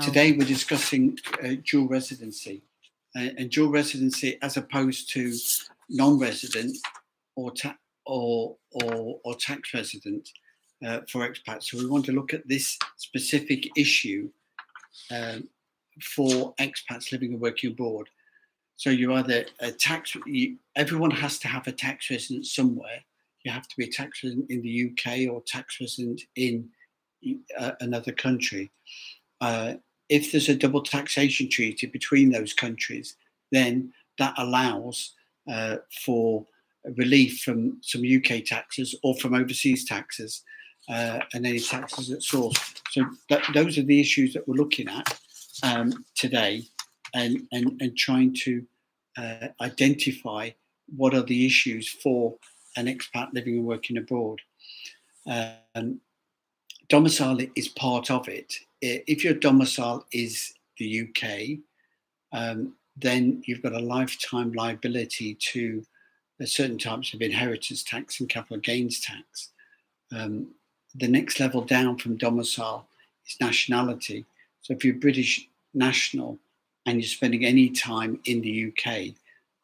today we're discussing uh, dual residency uh, and dual residency as opposed to non-resident or ta- or, or or tax resident uh, for expats. So we want to look at this specific issue um, for expats living and working abroad. So you're either a tax. You, everyone has to have a tax resident somewhere. You have to be a tax resident in the UK or tax resident in uh, another country. Uh, if there's a double taxation treaty between those countries, then that allows uh, for relief from some UK taxes or from overseas taxes uh, and any taxes at source. So that, those are the issues that we're looking at um, today and, and, and trying to uh, identify what are the issues for an expat living and working abroad. Um, domicile is part of it. If your domicile is the UK, um, then you've got a lifetime liability to certain types of inheritance tax and capital gains tax. Um, the next level down from domicile is nationality. So if you're British national and you're spending any time in the UK,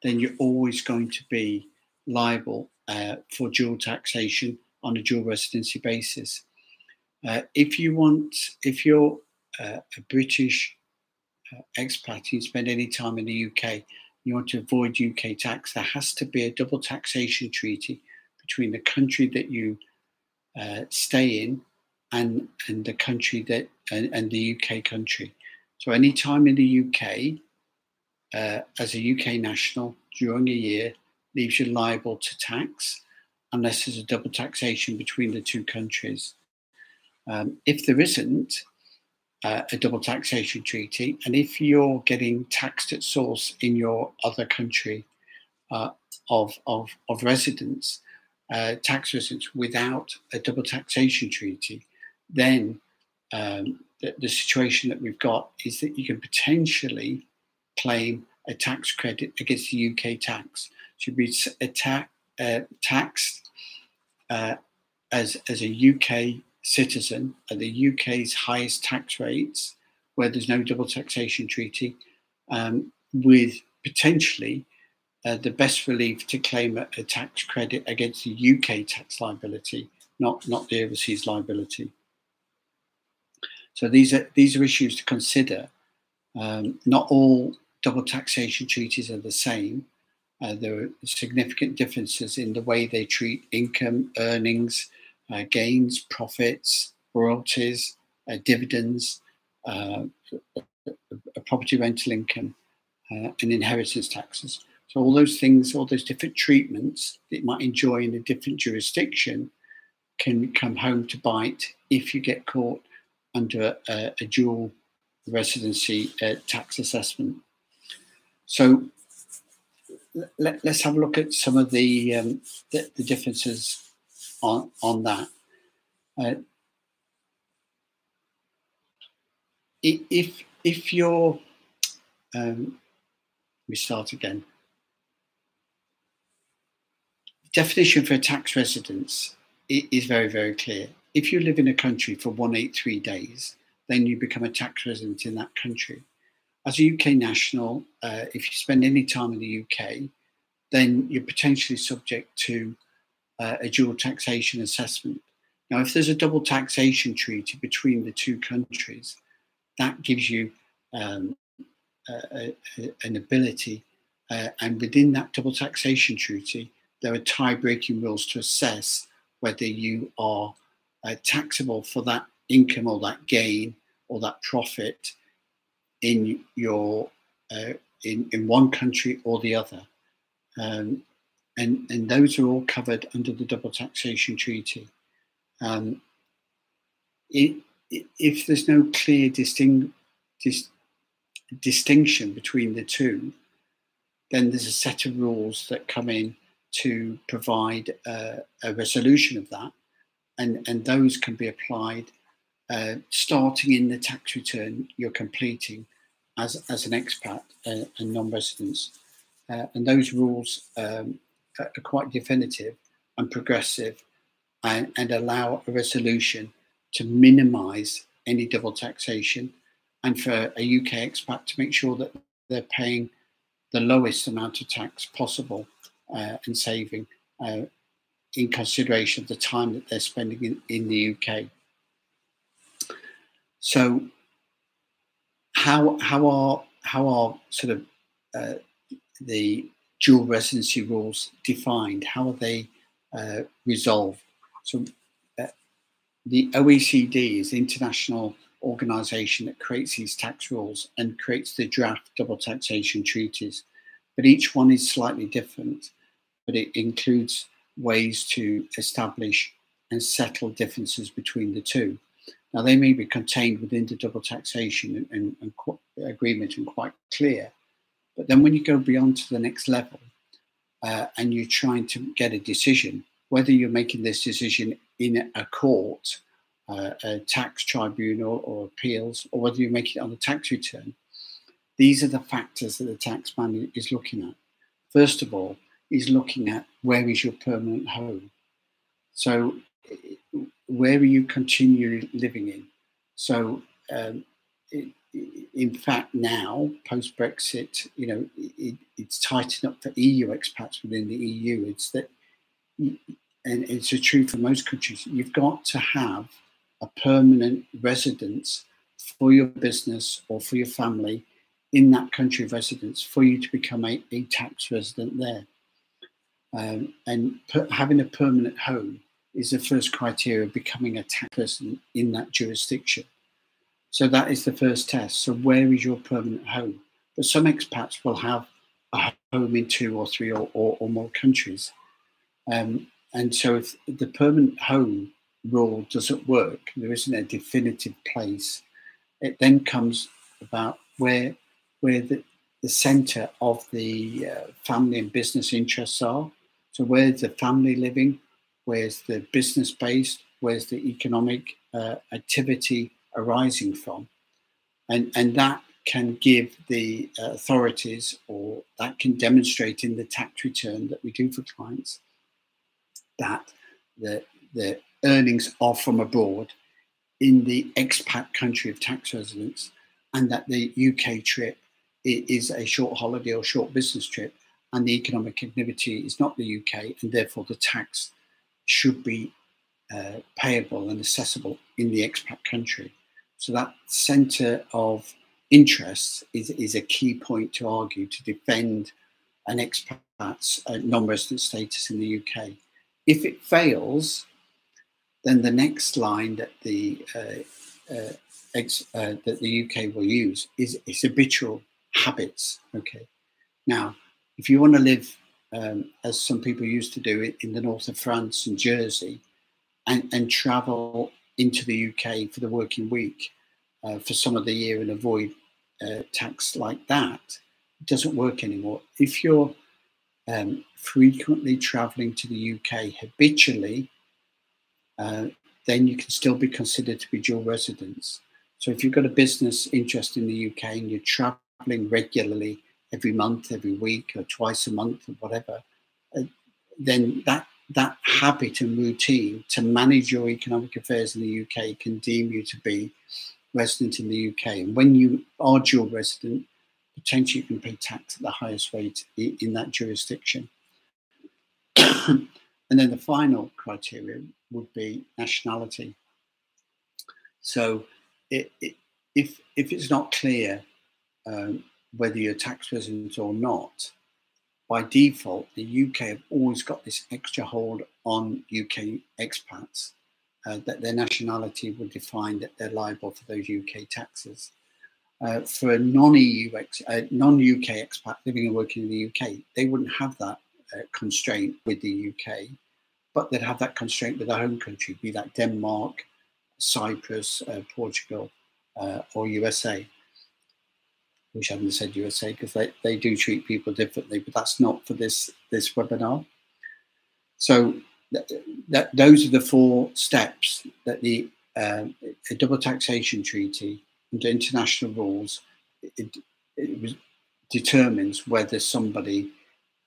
then you're always going to be liable uh, for dual taxation on a dual residency basis. Uh, if you want, if you're uh, a British uh, expat and you spend any time in the UK, you want to avoid UK tax, there has to be a double taxation treaty between the country that you uh, stay in and and the country that and, and, the UK country. So any time in the UK uh, as a UK national during a year leaves you liable to tax unless there's a double taxation between the two countries. Um, if there isn't uh, a double taxation treaty, and if you're getting taxed at source in your other country uh, of, of, of residence, uh, tax residence without a double taxation treaty, then um, the, the, situation that we've got is that you can potentially claim a tax credit against the UK tax. So you'd be ta- uh, taxed uh, as, as a UK citizen at the UK's highest tax rates, where there's no double taxation treaty, um, with potentially uh, the best relief to claim a, a, tax credit against the UK tax liability, not not the overseas liability. So these are these are issues to consider. Um, not all double taxation treaties are the same. Uh, there are significant differences in the way they treat income, earnings, uh, gains, profits, royalties, uh, dividends, uh, property rental income, uh, and inheritance taxes. So all those things, all those different treatments that you might enjoy in a different jurisdiction can come home to bite if you get caught under a, a dual residency uh, tax assessment. So let, us have a look at some of the, um, the, the differences on on that. Uh, if if you're um, we start again. Definition for a tax residence is very very clear. If you live in a country for 183 days, then you become a tax resident in that country. As a UK national, uh, if you spend any time in the UK, then you're potentially subject to uh, a dual taxation assessment. Now, if there's a double taxation treaty between the two countries, that gives you um, a, a, an ability, uh, and within that double taxation treaty, there are tie breaking rules to assess whether you are uh, taxable for that income or that gain or that profit in your uh, in, in one country or the other. Um, and, and those are all covered under the double taxation treaty. Um, it, if there's no clear dis, distinction between the two, then there's a set of rules that come in to provide uh, a resolution of that, and, and those can be applied uh, starting in the tax return you're completing as, as an expat uh, and non-residents. Uh, and those rules um, are quite definitive and progressive and, and allow a resolution to minimize any double taxation and for a UK expat to make sure that they're paying the lowest amount of tax possible uh, and saving uh, in consideration of the time that they're spending in, in the UK. So, how how are how are sort of uh, the dual residency rules defined? How are they uh, resolved? So, uh, the OECD is the international organization that creates these tax rules and creates the draft double taxation treaties. But each one is slightly different, but it includes ways to establish and settle differences between the two. Now, they may be contained within the double taxation and, and, and agreement and quite clear, but then when you go beyond to the next level uh, and you're trying to get a decision, whether you're making this decision in a court, uh, a tax tribunal, or appeals, or whether you make it on a tax return, these are the factors that the taxman is looking at. First of all, is looking at where is your permanent home. So, where are you continually living in? So, um, in fact, now post Brexit, you know, it, it's tightened up for EU expats within the EU. It's that, and it's true for most countries. You've got to have a permanent residence for your business or for your family in that country of residence for you to become a, a tax resident there. Um, and per, having a permanent home is the first criteria of becoming a tax resident in that jurisdiction. So that is the first test. So where is your permanent home? But some expats will have a home in two or three or, or, or more countries. Um, and so if the permanent home rule doesn't work, there isn't a definitive place, it then comes about where where the, the center of the uh, family and business interests are. So where's the family living? Where's the business based? Where's the economic uh, activity arising from? And, and that can give the uh, authorities or that can demonstrate in the tax return that we do for clients that the, the earnings are from abroad in the expat country of tax residence and that the UK trip is a short holiday or short business trip and the economic activity is not the UK and therefore the tax should be uh, payable and accessible in the expat country. So that centre of interest is, is a key point to argue to defend an expat's uh, non-resident status in the UK. If it fails, then the next line that the uh, uh, ex, uh, that the UK will use is, is habitual habits. Okay, now if you want to live um, as some people used to do in the north of France and Jersey, and, and travel into the UK for the working week uh, for some of the year and avoid uh, tax like that, it doesn't work anymore. If you're um, frequently traveling to the UK habitually uh, then you can still be considered to be dual residents. So if you've got a business interest in the UK and you're traveling regularly every month, every week, or twice a month, or whatever, uh, then that that habit and routine to manage your economic affairs in the UK can deem you to be resident in the UK. And when you are dual resident, potentially you can pay tax at the highest rate in that jurisdiction. And then the final criteria would be nationality. So it, it, if, if it's not clear um, whether you're tax resident or not, by default, the UK have always got this extra hold on UK expats uh, that their nationality would define that they're liable for those UK taxes. Uh, for a non-EU, ex, uh, non-UK expat living and working in the UK, they wouldn't have that uh, constraint with the UK, but they'd have that constraint with their home country, be that Denmark, Cyprus, uh, Portugal, uh, or USA. I haven't said USA because they, they do treat people differently, but that's not for this this webinar. So that, that those are the four steps that the uh, a double taxation treaty under international rules it, it determines whether somebody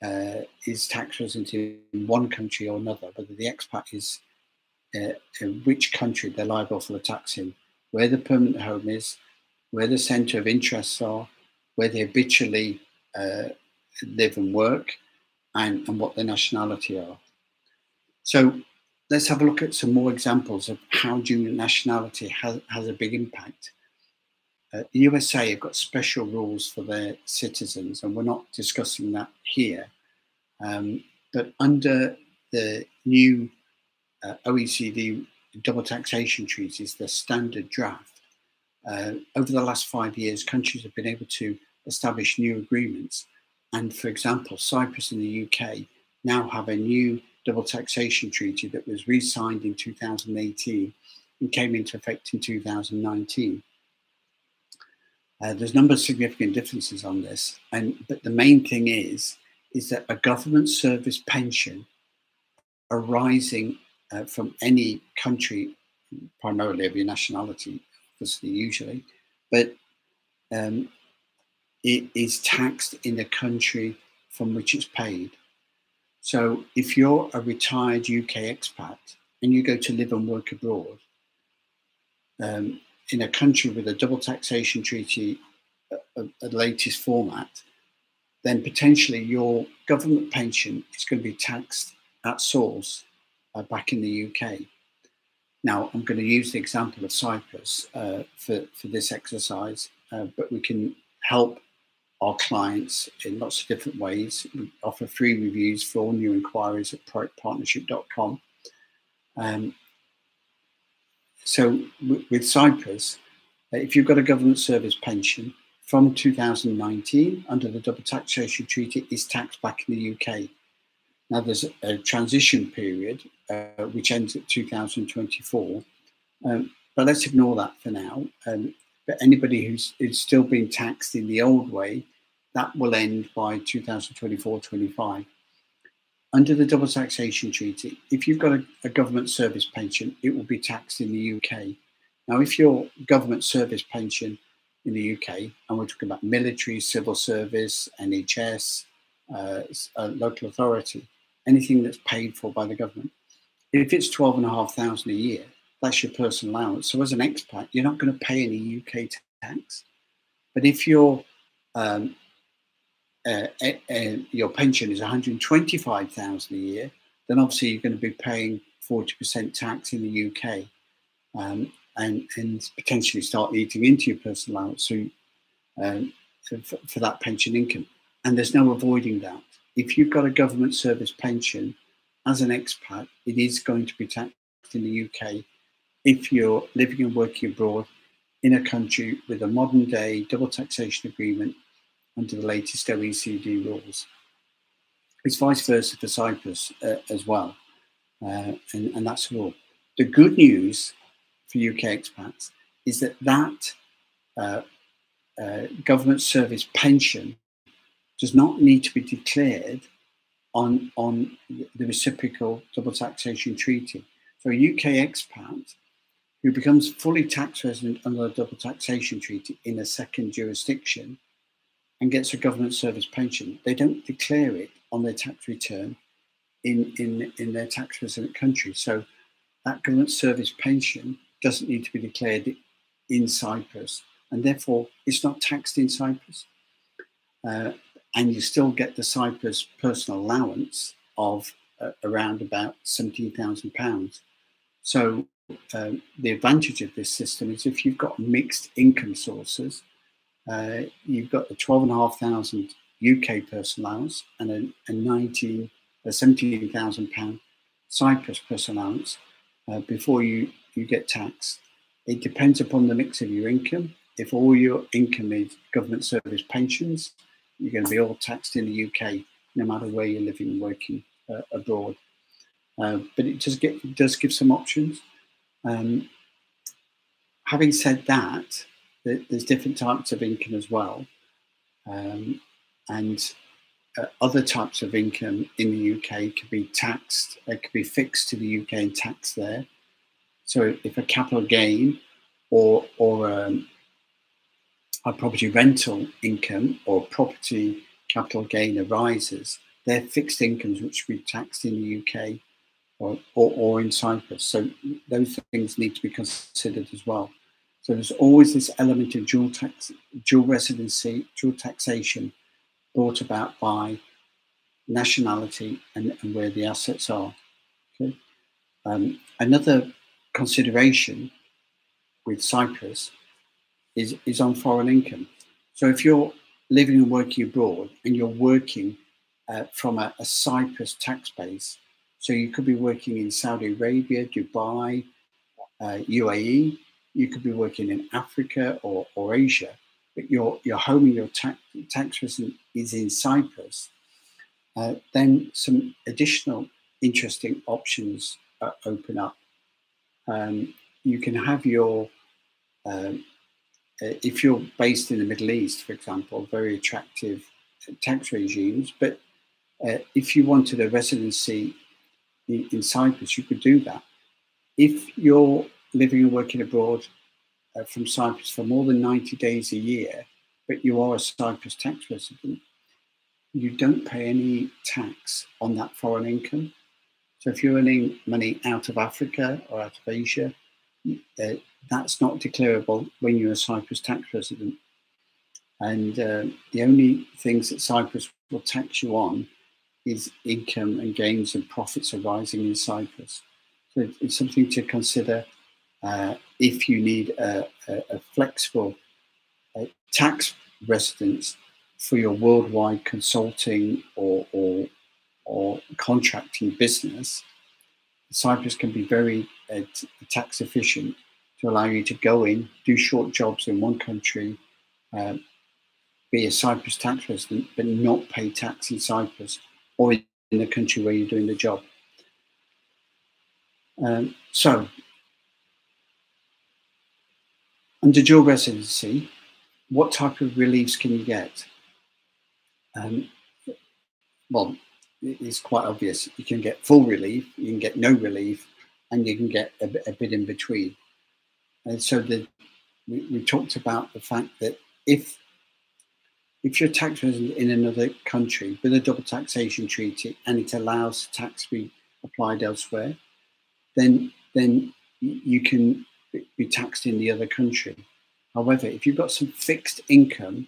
uh, is tax resident in one country or another, whether the expat is uh, in which country they're liable for the tax in, where the permanent home is, where the centre of interests are, where they habitually uh, live and work, and, and what their nationality are. So let's have a look at some more examples of how dual nationality has, has a big impact. Uh, the USA have got special rules for their citizens, and we're not discussing that here. Um, but under the new uh, OECD double taxation treaties, the standard draft, uh, over the last five years, countries have been able to establish new agreements. And for example, Cyprus and the UK now have a new double taxation treaty that was re signed in 2018 and came into effect in 2019. Uh, there's a number of significant differences on this, and but the main thing is is that a government service pension arising uh, from any country, primarily of your nationality, obviously usually, but um, it is taxed in the country from which it's paid. So if you're a retired UK expat and you go to live and work abroad um, in a country with a double taxation treaty, a, a, latest format, then potentially your government pension is going to be taxed at source uh, back in the UK. Now, I'm going to use the example of Cyprus uh, for, for this exercise, uh, but we can help our clients in lots of different ways. We offer free reviews for all new inquiries at proactpartnership.com. Um, so, with Cyprus, uh, if you've got a government service pension from 2019 under the double taxation treaty, is taxed back in the UK. Now, there's a, a transition period uh, which ends at 2024, um, but let's ignore that for now. Um, but anybody who's, who's still being taxed in the old way, that will end by 2024 25. Under the double taxation treaty, if you've got a, a government service pension, it will be taxed in the UK. Now, if your government service pension in the UK, and we're talking about military, civil service, NHS, uh, local authority, anything that's paid for by the government, if it's twelve and a half thousand a year, that's your personal allowance. So as an expat, you're not going to pay any UK tax. But if your um, uh, uh, your pension is 125,000 a year, then obviously you're going to be paying 40% tax in the UK, um, and and potentially start eating into your personal allowance so, um, for, for that pension income. And there's no avoiding that. If you've got a government service pension as an expat, it is going to be taxed in the UK if you're living and working abroad in a country with a modern day double taxation agreement under the latest OECD rules. It's vice versa for Cyprus uh, as well, uh, and, and that's all. The good news for UK expats is that that uh, uh, government service pension does not need to be declared on, on the reciprocal double taxation treaty. So a UK expat who becomes fully tax resident under the double taxation treaty in a second jurisdiction and gets a government service pension, they don't declare it on their tax return in, in, in their tax resident country. So that government service pension doesn't need to be declared in Cyprus, and therefore it's not taxed in Cyprus. Uh, and you still get the Cyprus personal allowance of uh, around about £17,000. So um, the advantage of this system is if you've got mixed income sources, uh, you've got the 12,500 UK personal allowance and a, a 19, a 17,000 pound Cyprus personal allowance uh, before you, you get taxed. It depends upon the mix of your income. If all your income is government service pensions, you're going to be all taxed in the UK, no matter where you're living and working uh, abroad. Uh, but it does get does give some options. Um, having said that, there's different types of income as well, um, and uh, other types of income in the UK could be taxed. They could be fixed to the UK and taxed there. So if a capital gain or or um, a property rental income or property capital gain arises, they're fixed incomes which be taxed in the UK or, or, or in Cyprus. So those things need to be considered as well. So there's always this element of dual tax, dual residency, dual taxation brought about by nationality and, and where the assets are. Okay? Um, another consideration with Cyprus is, is on foreign income. So if you're living and working abroad and you're working uh, from a, a, Cyprus tax base, so you could be working in Saudi Arabia, Dubai, uh, UAE, you could be working in Africa or, or Asia, but your, your home and your tax, tax resident is in Cyprus, uh, then some additional interesting options uh, open up. Um, you can have your, um, uh, if you're based in the Middle East, for example, very attractive tax regimes, but uh, if you wanted a residency in, in Cyprus, you could do that. If you're living and working abroad uh, from Cyprus for more than 90 days a year, but you are a Cyprus tax resident, you don't pay any tax on that foreign income. So if you're earning money out of Africa or out of Asia, uh, that's not declarable when you're a Cyprus tax resident. And uh, the only things that Cyprus will tax you on is income and gains and profits arising in Cyprus. So it's something to consider uh, if you need a, a, a flexible uh, tax residence for your worldwide consulting or, or, or contracting business, Cyprus can be very uh, tax efficient to allow you to go in, do short jobs in one country, uh, be a Cyprus tax resident, but not pay tax in Cyprus or in the country where you're doing the job. Um, so Under dual residency, what type of reliefs can you get? Um, well, it's quite obvious. You can get full relief, you can get no relief, and you can get a, a bit in between. And so the, we, we talked about the fact that if if you're a tax resident in another country with a double taxation treaty and it allows tax to be applied elsewhere, then then you can be taxed in the other country. However, if you've got some fixed income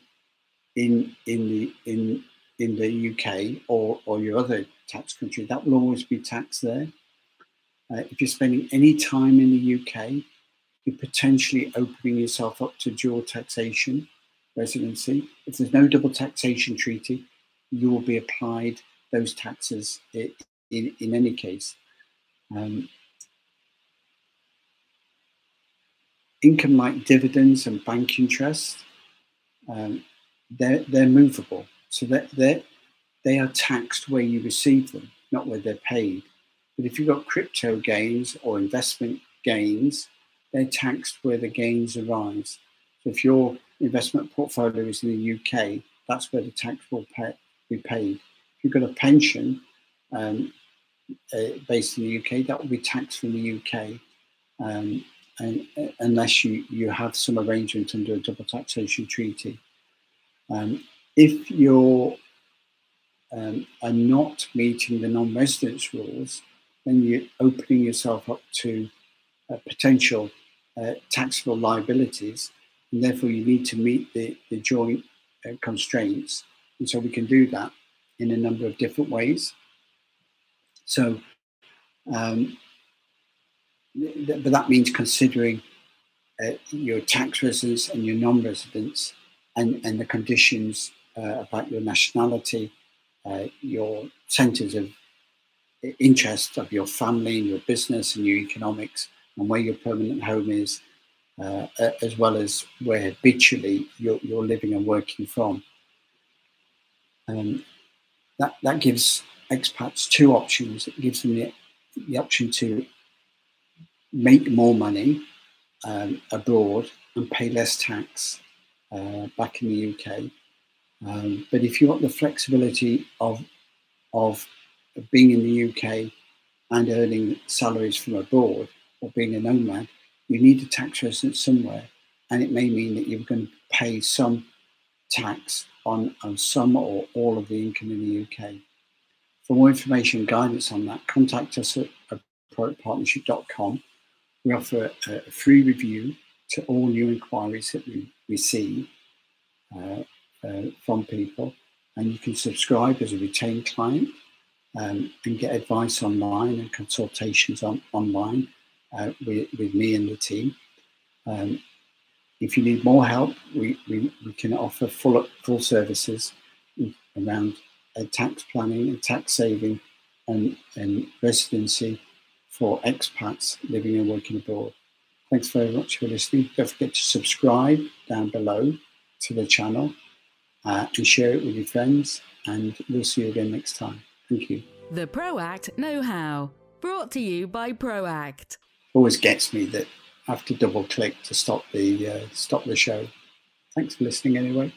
in in the in in the UK or or your other tax country, that will always be taxed there. Uh, if you're spending any time in the UK, you're potentially opening yourself up to dual taxation residency. If there's no double taxation treaty, you will be applied those taxes in, in, any case. Um, income like dividends and bank interest, um, they're, they're movable. So that they they are taxed where you receive them, not where they're paid. But if you've got crypto gains or investment gains, they're taxed where the gains arise. So if your investment portfolio is in the UK, that's where the tax will pay, be paid. If you've got a pension um, uh, based in the UK, that will be taxed from the UK. Um, and, unless you, you have some arrangement under a double taxation treaty. Um, if you um, are not meeting the non-residence rules, then you're opening yourself up to uh, potential uh, taxable liabilities, and therefore you need to meet the, the joint uh, constraints. And so we can do that in a number of different ways. So um, but that means considering uh, your tax residence and your non-residence and, and the conditions uh, about your nationality, uh, your centres of interest of your family and your business and your economics and where your permanent home is, uh, as well as where habitually you're, you're living and working from. Um, that, that gives expats two options. It gives them the, the option to make more money um, abroad and pay less tax uh, back in the UK. Um, but if you want the flexibility of of being in the UK and earning salaries from abroad or being a nomad, you need a tax residence somewhere, and it may mean that you're going to pay some tax on, on some or all of the income in the UK. For more information and guidance on that, contact us at partnership.com we offer a, free review to all new inquiries that we receive uh, uh, from people. And you can subscribe as a retained client um, and get advice online and consultations on, online uh, with, with me and the team. Um, if you need more help, we, we, we can offer full, full services around uh, tax planning and tax saving and, and residency for expats living and working abroad. Thanks very much for listening. Don't forget to subscribe down below to the channel uh, and share it with your friends. And we'll see you again next time. Thank you. The ProAct Know How, brought to you by ProAct. Always gets me that I have to double click to stop the uh, stop the show. Thanks for listening anyway.